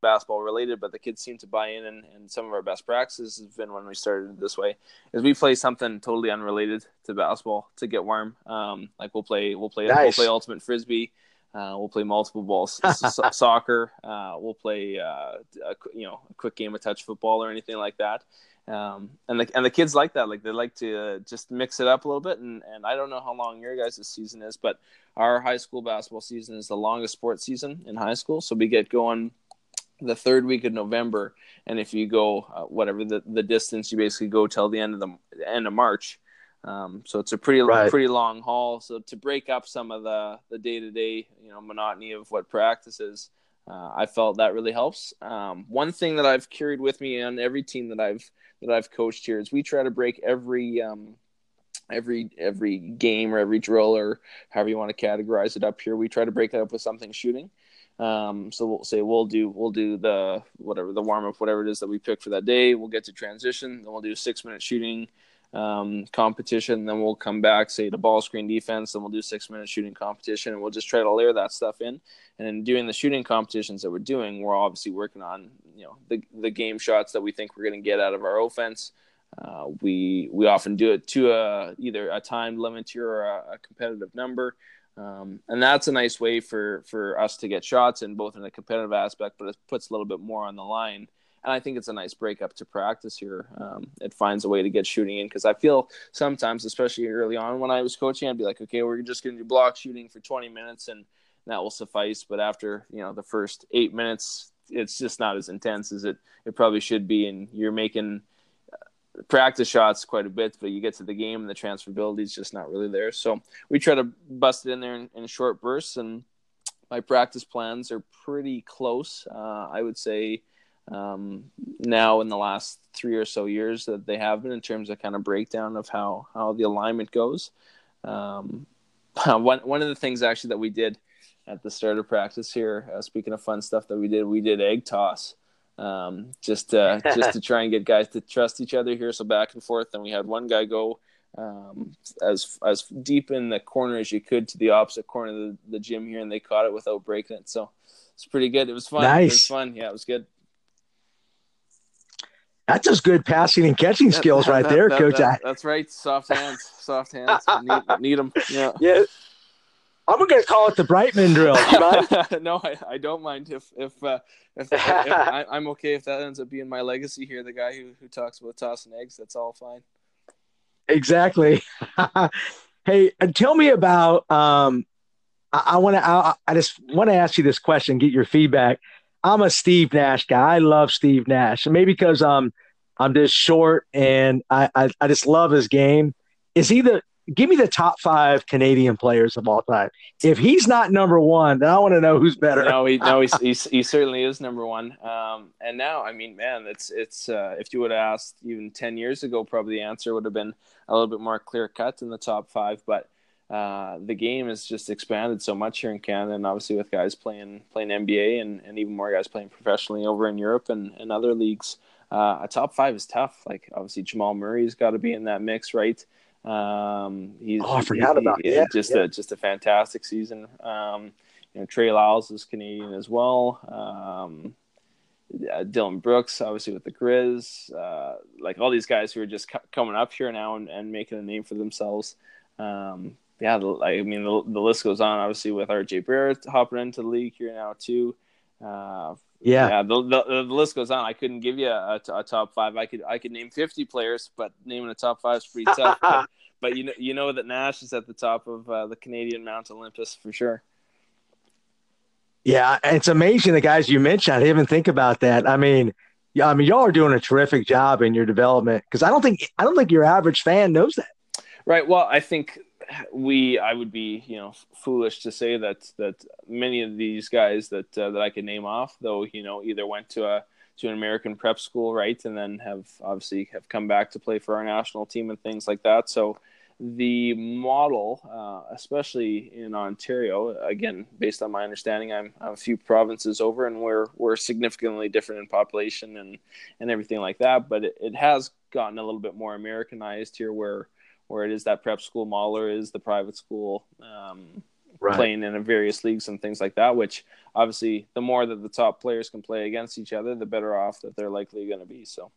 basketball related, but the kids seem to buy in. And, and some of our best practices have been when we started this way, is we play something totally unrelated to basketball to get warm. Um, like we'll play, we'll play, nice. we'll play ultimate frisbee. Uh, we'll play multiple balls, (laughs) soccer. Uh, we'll play, uh, a, you know, a quick game of touch football or anything like that. Um, and the and the kids like that. Like they like to uh, just mix it up a little bit. And and I don't know how long your guys' season is, but our high school basketball season is the longest sports season in high school. So we get going the third week of November, and if you go uh, whatever the, the distance, you basically go till the end of the, the end of March. Um, so it's a pretty right. pretty long haul. So to break up some of the the day to day you know monotony of what practice is, uh, I felt that really helps. Um, one thing that I've carried with me on every team that I've that I've coached here is we try to break every um, every every game or every drill or however you want to categorize it up here. We try to break it up with something shooting. Um, so we'll say we'll do we'll do the whatever the warm up whatever it is that we pick for that day. We'll get to transition, then we'll do six minute shooting um, competition. Then we'll come back say to ball screen defense, then we'll do six minute shooting competition, and we'll just try to layer that stuff in. And in doing the shooting competitions that we're doing, we're obviously working on you know the the game shots that we think we're going to get out of our offense. Uh, we we often do it to a either a time limit or a, a competitive number. Um, and that's a nice way for for us to get shots in both in a competitive aspect, but it puts a little bit more on the line. And I think it's a nice breakup to practice here. Um, it finds a way to get shooting in because I feel sometimes, especially early on when I was coaching, I'd be like, okay, we're just going to do block shooting for 20 minutes and that will suffice. But after you know the first eight minutes, it's just not as intense as it it probably should be, and you're making practice shots quite a bit, but you get to the game and the transferability is just not really there. So we try to bust it in there in, in short bursts, and my practice plans are pretty close. Uh, I would say um, now in the last three or so years that they have been in terms of kind of breakdown of how how the alignment goes. Um, (laughs) one one of the things actually that we did at the start of practice here, uh, speaking of fun stuff that we did, we did egg toss um, just uh, (laughs) just to try and get guys to trust each other here. So back and forth. Then we had one guy go um, as as deep in the corner as you could to the opposite corner of the, the gym here, and they caught it without breaking it. So it's pretty good. It was fun. Nice. It was fun. Yeah, it was good. That's just good passing and catching skills that, right that, there, that, Coach. that's right. Soft hands. Soft hands. need, need them. Yeah. (laughs) Yeah. I'm gonna call it the Brightman drill. (laughs) no, I, I don't mind if if uh, if, if I, (laughs) am okay if that ends up being my legacy here. The guy who who talks about tossing eggs, that's all fine. Exactly. (laughs) hey, and tell me about. Um, I, I want to. I, I just want to ask you this question. Get your feedback. I'm a Steve Nash guy. I love Steve Nash, and maybe because um I'm just short and I, I, I just love his game. Is he the give me the top five Canadian players of all time. If he's not number one, then I want to know who's better. No, he no, he's, (laughs) he's, he certainly is number one. Um, and now, I mean, man, it's it's uh, if you would have asked even ten years ago, probably the answer would have been a little bit more clear cut in the top five. But uh, the game has just expanded so much here in Canada, and obviously with guys playing playing NBA and, and even more guys playing professionally over in Europe and, and other leagues. Uh, a top five is tough. Like obviously Jamal Murray's got to be in that mix, right? Um, he's oh, I forgot he, about he, yeah, just yeah. a just a fantastic season. Um, you know, Trey Lyles is Canadian as well. Um, uh, Dillon Brooks, obviously with the Grizz, uh, like all these guys who are just coming up here now and, and making a name for themselves. Um, yeah, the, I mean the, the list goes on. Obviously with RJ Barrett hopping into the league here now too. Uh, yeah, yeah. The, the, the, list goes on. I couldn't give you a, a, top five. I could I could name fifty players, but naming a top five is pretty tough. but, (laughs) but, you know you know that Nash is at the top of uh, the Canadian Mount Olympus for sure. Yeah, it's amazing the guys you mentioned. I didn't even think about that. I mean, yeah, I mean, y'all are doing a terrific job in your development because I don't think I don't think your average fan knows that. Right. Well, I think we I would be you know foolish to say that that many of these guys that uh, that I could name off though you know either went to a to an American prep school right and then have obviously have come back to play for our national team and things like that. So the model uh, especially in Ontario again based on my understanding I'm, I'm, a few provinces over and we're we're significantly different in population and and everything like that but it, it has gotten a little bit more Americanized here where where it is that prep school model or is the private school um, right. playing in various leagues and things like that. Which obviously, the more that the top players can play against each other, the better off that they're likely going to be. So.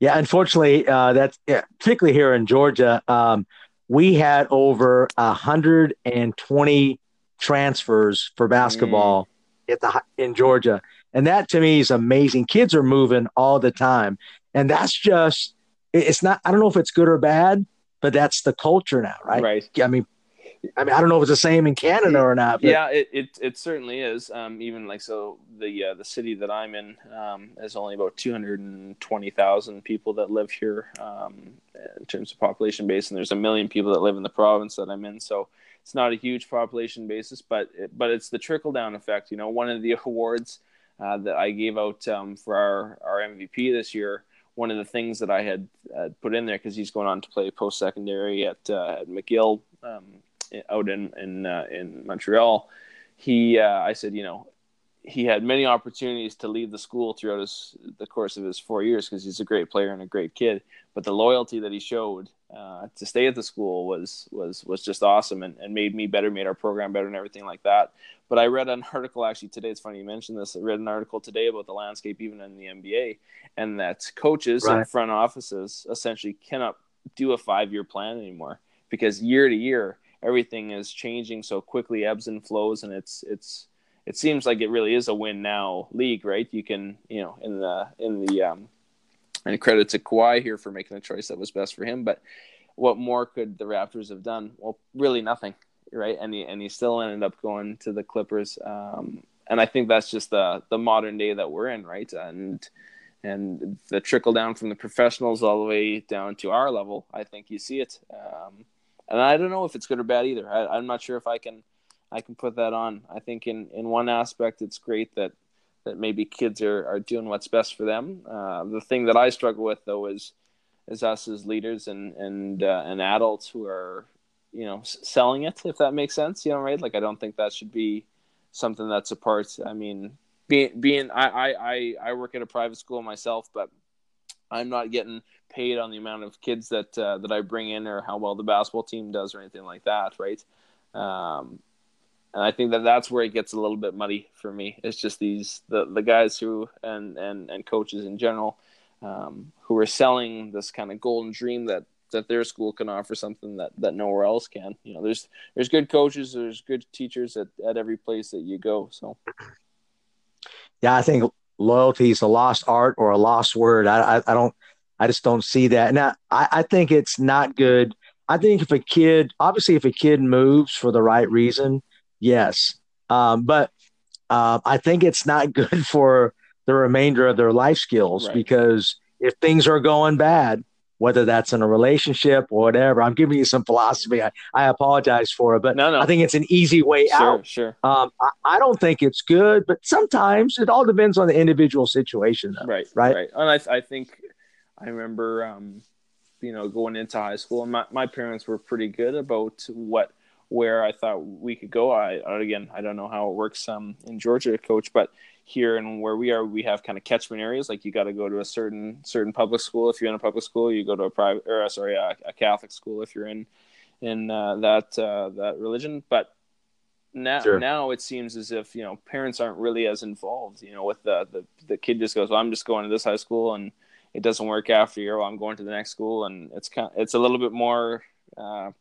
Yeah, unfortunately, uh, that's yeah, particularly here in Georgia. Um, we had over hundred and twenty transfers for basketball mm. at the in Georgia, and that to me is amazing. Kids are moving all the time, and that's just it's not i don't know if it's good or bad but that's the culture now right right i mean I mean, I don't know if it's the same in Canada or not. But... Yeah, it, it, it certainly is. Um, even like so, the uh, the city that I'm in um, is only about two hundred and twenty thousand people that live here um, in terms of population base, and there's a million people that live in the province that I'm in. So it's not a huge population basis, but it, but it's the trickle down effect. You know, one of the (laughs) awards uh, that I gave out um, for our our MVP this year one of the things that I had uh, put in there because he's going on to play post secondary at, uh, at McGill um, out in in uh, in Montreal. He, uh, I said, you know, he had many opportunities to leave the school throughout his the course of his four years because he's a great player and a great kid. But the loyalty that he showed uh, to stay at the school was was was just awesome and, and made me better, made our program better, and everything like that. But I read an (laughs) article actually today. It's funny you mentioned this. I read an article today about the landscape even in the NBA, and that coaches right. and front offices essentially cannot do a five year plan anymore because year to year everything is changing so quickly, ebbs and flows, and it's it's it seems like it really is a win now league, right? You can you know in the in the um, and credit to Kawhi here for making a choice that was best for him, but what more could the Raptors have done? Well, really nothing right? And he and he still ended up going to the Clippers. Um, and I think that's just the the modern day that we're in, right? And and the trickle down from the professionals all the way down to our level, I think you see it. Um, and I don't know if it's good or bad either. I, am not sure if I can I can put that on. I think in in one aspect, it's great that that maybe kids are, are doing what's best for them. Uh, the thing that I struggle with though is is us as leaders and and uh, and adults who are you know selling it if that makes sense you know right like i don't think that should be something that's a part i mean being being i i i work at a private school myself but i'm not getting paid on the amount of kids that uh, that i bring in or how well the basketball team does or anything like that right um and I think that that's where it gets a little bit muddy for me. It's just these the the guys who and and and coaches in general um, who are selling this kind of golden dream that that their school can offer something that, that nowhere else can. You know, there's there's good coaches, there's good teachers at, at every place that you go. So yeah, I think loyalty is a lost art or a lost word. I, I, I don't I just don't see that. Now I, I think it's not good. I think if a kid obviously if a kid moves for the right reason, yes. Um, but uh, I think it's not (laughs) good for the remainder of their life skills right. because if things are going bad, whether that's in a relationship or whatever. I'm giving you some philosophy. I, I apologize for it, but no, no. I think it's an easy way sure, out. Sure. Um, I, I, don't think it's good, but sometimes it all depends on the individual situation. Though, right. Right. Right. And I, I think I remember, um, you know, going into high school and my, my parents were pretty good about what, where I thought we could go. I, again, I don't know how it works, um, in Georgia coach, but here and where we are, we have kind of catchment areas. Like you got to go to a certain certain public school. If you're in a public school, you go to a private or uh, sorry, a, a, Catholic school. If you're in in uh, that uh, that religion, but now sure. now it seems as if you know parents aren't really as involved. You know, with the the, the kid just goes, well, I'm just going to this high school and it doesn't work after year. Well, I'm going to the next school, and it's kind of, it's a little bit more. Uh,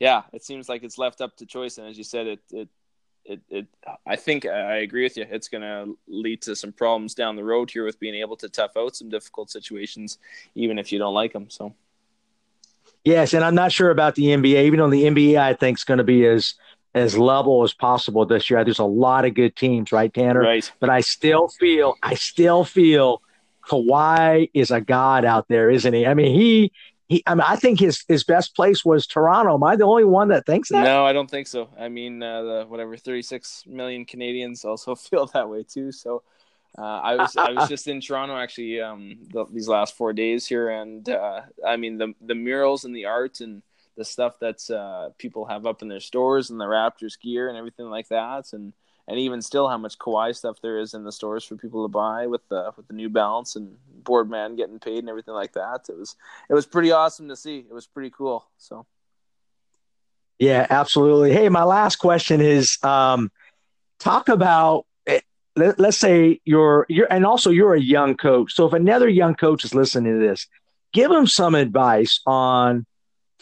yeah, it seems like it's left up to choice, and as you said, it it it, it I think I agree with you. It's going to lead to some problems down the road here with being able to tough out some difficult situations, even if you don't like them. So, yes, and I'm not sure about the NBA. Even though the NBA, I think is going to be as as level as possible this year. There's a lot of good teams, right, Tanner? Right. But I still feel, I still feel Kawhi is a god out there, isn't he? I mean, he he, I mean, I think his his best place was Toronto. Am I the only one that thinks that? No, I don't think so. I mean, uh, the whatever 36 million Canadians also (laughs) feel that way too. So, uh, I was I was (laughs) just in Toronto actually um, the, these last four days here, and uh, I mean the the murals and the art and the stuff that's uh, people have up in their stores and the Raptors gear and everything like that, and and even still how much Kawhi stuff there is in the stores for people to buy with the with the New Balance and Boardman getting paid and everything like that. It was it was pretty awesome to see. It was pretty cool. So yeah, absolutely. Hey, my last question is um, talk about eh, let, us say you're you're and also you're a young coach. So if another young coach is listening to this, give them some advice on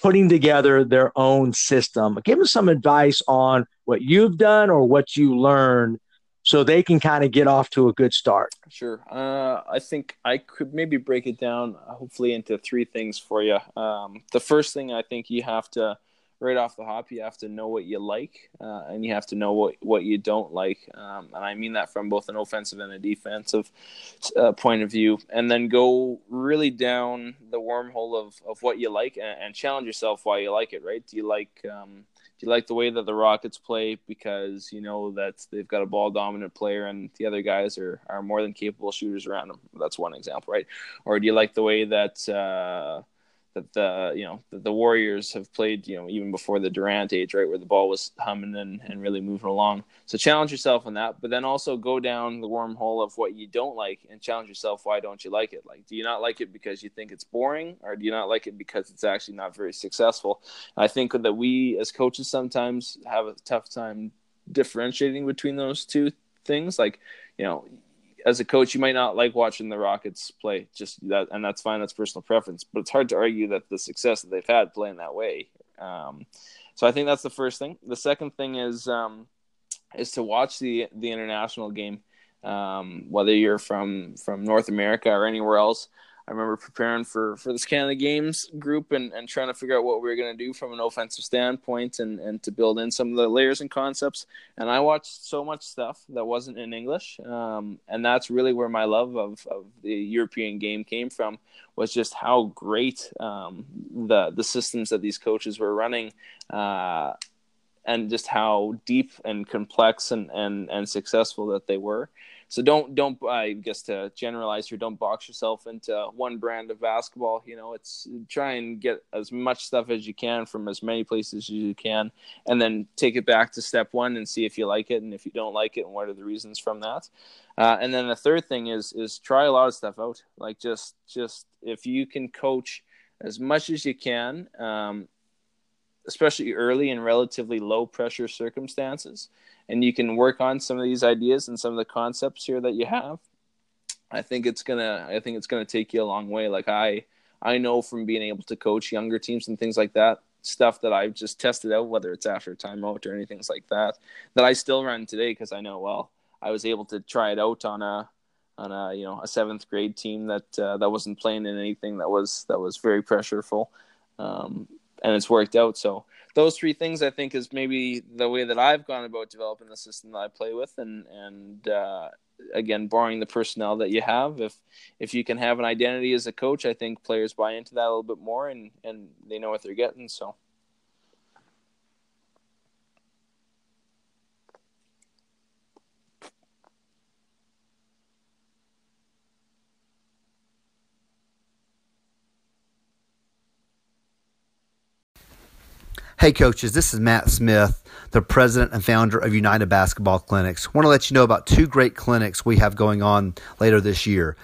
putting together their own system. Give them some advice on what you've done or what you learned so they can kind of get off to a good start. Sure. Uh, I think I could maybe break it down, hopefully, into three things for you. Um, the first thing I think you have to right off the hop, you have to know what you like, uh, and you have to know what what you don't like. Um, and I mean that from both an offensive and a defensive uh, point of view. And then go really down the wormhole of of what you like, and, and challenge yourself why you like it. Right? Do you like um, do you like the way that the Rockets play because you know that they've got a ball dominant player and the other guys are, are more than capable shooters around them? That's one example, right? Or do you like the way that uh, that the you know the, the, Warriors have played you know even before the Durant age, right, where the ball was humming and, and really moving along. So challenge yourself on that, but then also go down the wormhole of what you don't like and challenge yourself. Why don't you like it? Like, do you not like it because you think it's boring, or do you not like it because it's actually not very successful? I think that we as coaches sometimes have a tough time differentiating between those two things. Like, you know, as a coach, you might not like watching the Rockets play, just that, and that's fine. That's personal preference, but it's hard to argue that the success that they've had playing that way. Um, so I think that's the first thing. The second thing is um, is to watch the the international game, um, whether you're from from North America or anywhere else. I remember preparing for for this Canada Games group and, and trying to figure out what we were going to do from an offensive standpoint and, and to build in some of the layers and concepts. And I watched so much stuff that wasn't in English, um, and that's really where my love of, of the European game came from. Was just how great um, the the systems that these coaches were running. Uh, and just how deep and complex and, and, and successful that they were. So don't don't I guess to generalize here, don't box yourself into one brand of basketball. You know, it's try and get as much stuff as you can from as many places as you can, and then take it back to step one and see if you like it, and if you don't like it, and what are the reasons from that. Uh, and then the third thing is is try a lot of stuff out. Like just just if you can coach as much as you can, um, especially early in relatively low pressure circumstances and you can work on some of these ideas and some of the concepts here that you have i think it's gonna i think it's gonna take you a long way. Like i i know from being able to coach younger teams and things like that stuff that i've just tested out whether it's after timeout or anything like that that i still run today because i know well i was able to try it out on a on a you know a seventh grade team that uh, that wasn't playing in anything that was that was very pressureful um, and it's worked out. So those three things I think is maybe the way that I've gone about developing the system that I play with, and and uh, again, barring the personnel that you have, if if you can have an identity as a coach, I think players buy into that a little bit more, and and they know what they're getting. So. Hey, coaches, this is Matt Smith, the president and founder of United Basketball Clinics. Want to let you know about two great clinics we have going on later this year.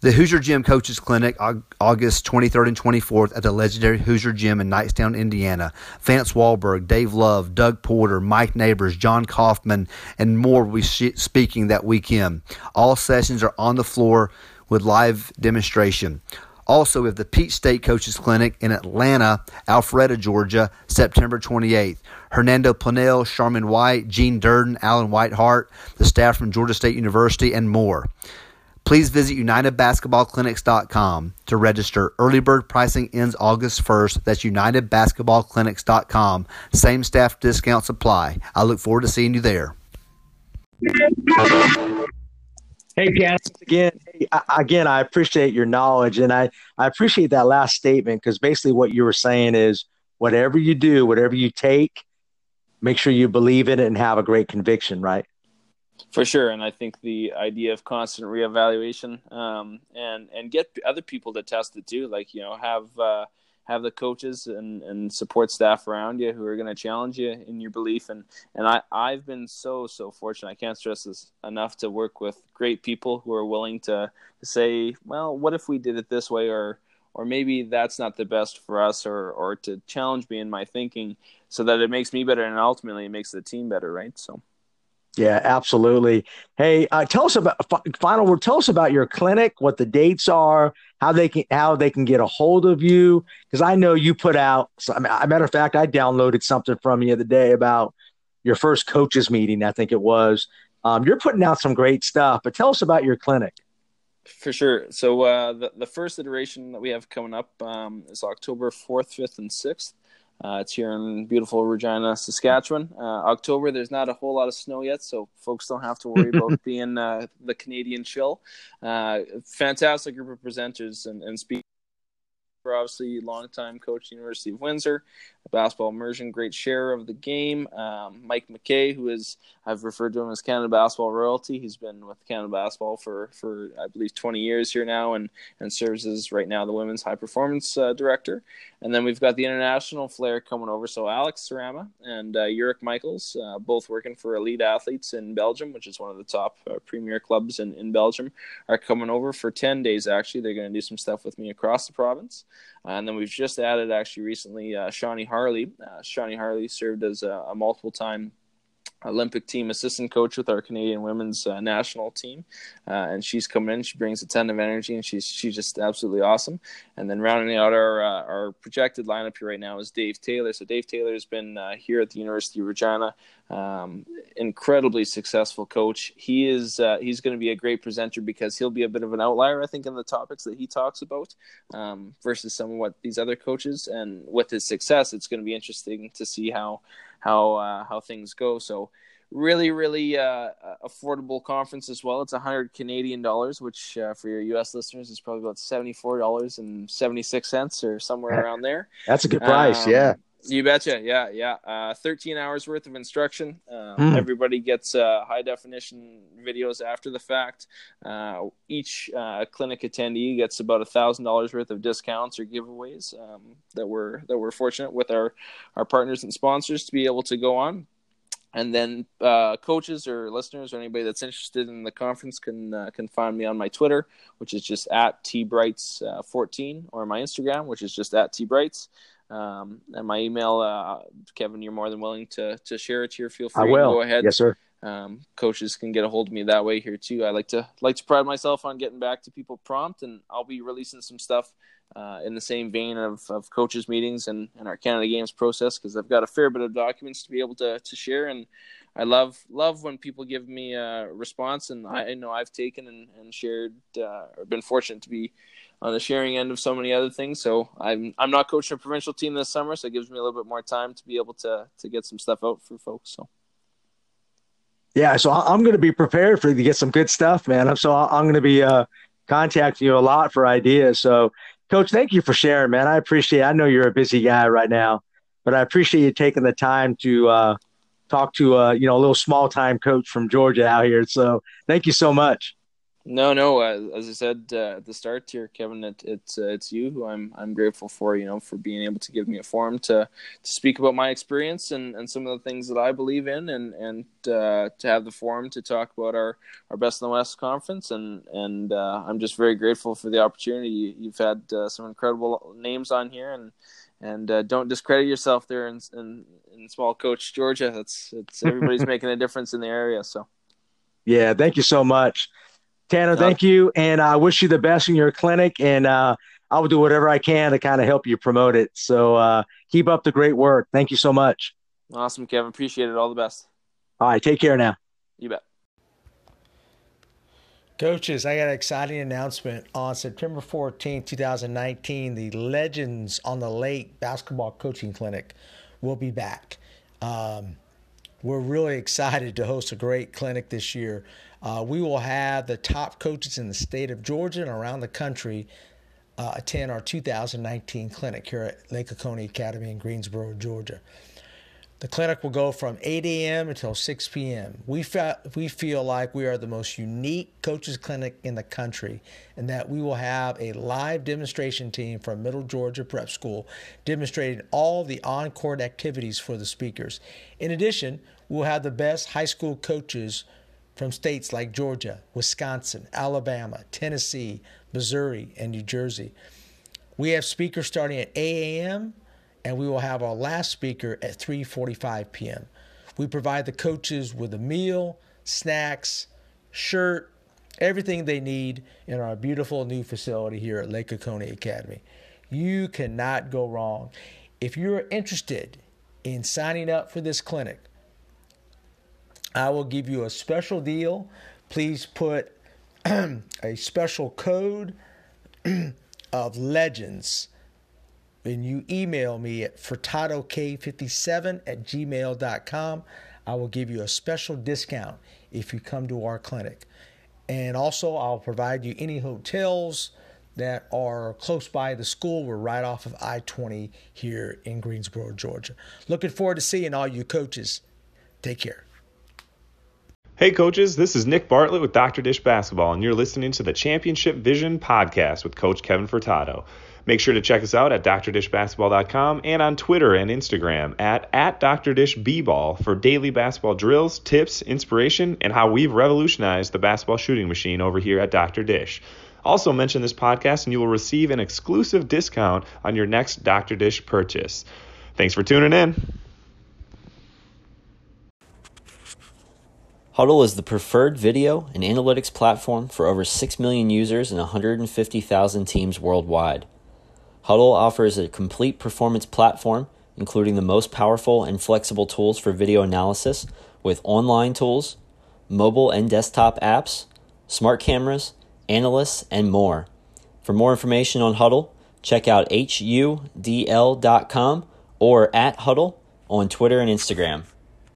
The Hoosier Gym Coaches Clinic, August 23rd and 24th at the legendary Hoosier Gym in Knightstown, Indiana. Vance Walberg, Dave Love, Doug Porter, Mike Neighbors, John Kaufman, and more will be speaking that weekend. All sessions are on the floor with live demonstration. Also, have the Peach State Coaches Clinic in Atlanta, Alpharetta, Georgia, September 28th. Hernando Planells, Charmin White, Gene Durden, Alan Whitehart, the staff from Georgia State University, and more. Please visit UnitedBasketballClinics.com to register. Early bird pricing ends August 1st. That's UnitedBasketballClinics.com. Same staff discounts apply. I look forward to seeing you there. Hey, Janice, again, again, I appreciate your knowledge, and I, I appreciate that last statement because basically what you were saying is whatever you do, whatever you take, make sure you believe in it and have a great conviction, right? For sure, and I think the idea of constant reevaluation um, and and get other people to test it too, like you know, have uh, have the coaches and, and support staff around you who are going to challenge you in your belief. And, and I, I've been so, so fortunate. I can't stress this enough to work with great people who are willing to, to say, well, what if we did it this way? Or, or maybe that's not the best for us or, or to challenge me in my thinking so that it makes me better and ultimately it makes the team better. Right. So. Yeah, absolutely. Hey, uh, tell us about final word. Tell us about your clinic, what the dates are, how they can how they can get a hold of you. Because I know you put out. I mean, a matter of fact, I downloaded something from you the other day about your first coaches meeting. I think it was. Um, you're putting out some great stuff, but tell us about your clinic. For sure. So uh, the the first iteration that we have coming up um, is October fourth, fifth, and sixth. Uh, it's here in beautiful Regina, Saskatchewan. Uh, October, there's not a whole lot of snow yet, so folks don't have to worry about (laughs) being uh, the Canadian chill. Uh, fantastic group of presenters and, and speakers obviously longtime coach, University of Windsor, basketball immersion, great share of the game. Um, Mike McKay, who is I've referred to him as Canada basketball royalty. He's been with Canada basketball for for I believe 20 years here now, and and serves as right now the women's high performance uh, director. And then we've got the international flair coming over. So Alex Sarama and uh, Uric Michaels, uh, both working for elite athletes in Belgium, which is one of the top uh, premier clubs in, in Belgium, are coming over for 10 days. Actually, they're going to do some stuff with me across the province. Uh, and then we've just added actually recently uh, Shawnee Harle. Uh, Shawnee Harle served as a, a multiple time Olympic team assistant coach with our Canadian women's uh, national team, uh, and she's coming in. She brings a ton of energy, and she's she's just absolutely awesome. And then rounding out our uh, our projected lineup here right now is Dave Taylor. So Dave Taylor has been uh, here at the University of Regina, um, incredibly successful coach. He is uh, he's going to be a great presenter because he'll be a bit of an outlier, I think, in the topics that he talks about um, versus some of what these other coaches. And with his success, it's going to be interesting to see how how uh, how things go. So really, really uh, affordable conference as well. It's a hundred Canadian dollars, which uh, for your U.S. listeners is probably about seventy four dollars and seventy six cents or somewhere around there. That's a good price, um, yeah. You betcha, yeah, yeah. Uh, Thirteen hours worth of instruction. Um, mm. Everybody gets uh, high definition videos after the fact. Uh, each uh, clinic attendee gets about a thousand dollars worth of discounts or giveaways um, that we're that we're fortunate with our our partners and sponsors to be able to go on. And then uh, coaches or listeners or anybody that's interested in the conference can uh, can find me on my Twitter, which is just at tbrights14, or my Instagram, which is just at tbrights. Um, and my email, uh, Kevin, you're more than willing to to share it here. Feel free. I will. Go ahead. Yes, sir. Um, coaches can get a hold of me that way here too. I like to like to pride myself on getting back to people prompt, and I'll be releasing some stuff uh, in the same vein of, of coaches meetings and, and our Canada Games process because I've got a fair bit of documents to be able to to share, and I love love when people give me a response, and I, I know I've taken and, and shared uh, or been fortunate to be on the sharing end of so many other things. So I'm I'm not coaching a provincial team this summer, so it gives me a little bit more time to be able to to get some stuff out for folks. So. Yeah, so I'm going to be prepared for you to get some good stuff, man. So I'm going to be uh, contacting you a lot for ideas. So, Coach, thank you for sharing, man. I appreciate. It. I know you're a busy guy right now, but I appreciate you taking the time to uh, talk to uh, you know a little small time coach from Georgia out here. So, thank you so much. No, no. Uh, as I said uh, at the start here, Kevin, it, it's uh, it's you who I'm I'm grateful for. You know, for being able to give me a forum to to speak about my experience and, and some of the things that I believe in, and and uh, to have the forum to talk about our, our best in the West conference. And and uh, I'm just very grateful for the opportunity. You've had some incredible names on here, and and don't discredit yourself there in, in in small coach Georgia. That's it's everybody's (laughs) making a difference in the area. So. Yeah, thank you so much. Tanner, thank you, and I wish you the best in your clinic. And uh, I will do whatever I can to kind of help you promote it. So uh, keep up the great work. Thank you so much. Awesome, Kevin. Appreciate it. All the best. All right. Take care now. You bet. Coaches, I got an exciting announcement on September 14, 2019. The Legends on the Lake Basketball Coaching Clinic will be back. Um, we're really excited to host a great clinic this year. Uh, we will have the top coaches in the state of Georgia and around the country uh, attend our 2019 clinic here at Lake Oconee Academy in Greensboro, Georgia. The clinic will go from 8 a.m. until 6 p.m. We, fe- we feel like we are the most unique coaches clinic in the country and that we will have a live demonstration team from Middle Georgia Prep School demonstrating all the on court activities for the speakers. In addition, we'll have the best high school coaches from states like Georgia, Wisconsin, Alabama, Tennessee, Missouri, and New Jersey. We have speakers starting at 8 a.m and we will have our last speaker at 3:45 p.m. We provide the coaches with a meal, snacks, shirt, everything they need in our beautiful new facility here at Lake Oconee Academy. You cannot go wrong. If you're interested in signing up for this clinic, I will give you a special deal. Please put (clears throat) a special code (clears throat) of legends and you email me at furtadok57 at gmail.com, I will give you a special discount if you come to our clinic. And also, I'll provide you any hotels that are close by the school. We're right off of I 20 here in Greensboro, Georgia. Looking forward to seeing all you coaches. Take care. Hey, coaches, this is Nick Bartlett with Dr. Dish Basketball, and you're listening to the Championship Vision podcast with Coach Kevin Furtado. Make sure to check us out at drdishbasketball.com and on Twitter and Instagram at, at drdishbball for daily basketball drills, tips, inspiration, and how we've revolutionized the basketball shooting machine over here at Dr. Dish. Also mention this podcast and you will receive an exclusive discount on your next Dr. Dish purchase. Thanks for tuning in. Hudl is the preferred video and analytics platform for over 6 million users and 150,000 teams worldwide. Hudl offers a complete performance platform, including the most powerful and flexible tools for video analysis with online tools, mobile and desktop apps, smart cameras, analysts, and more. For more information on Hudl, check out hudl.com or at Hudl on Twitter and Instagram.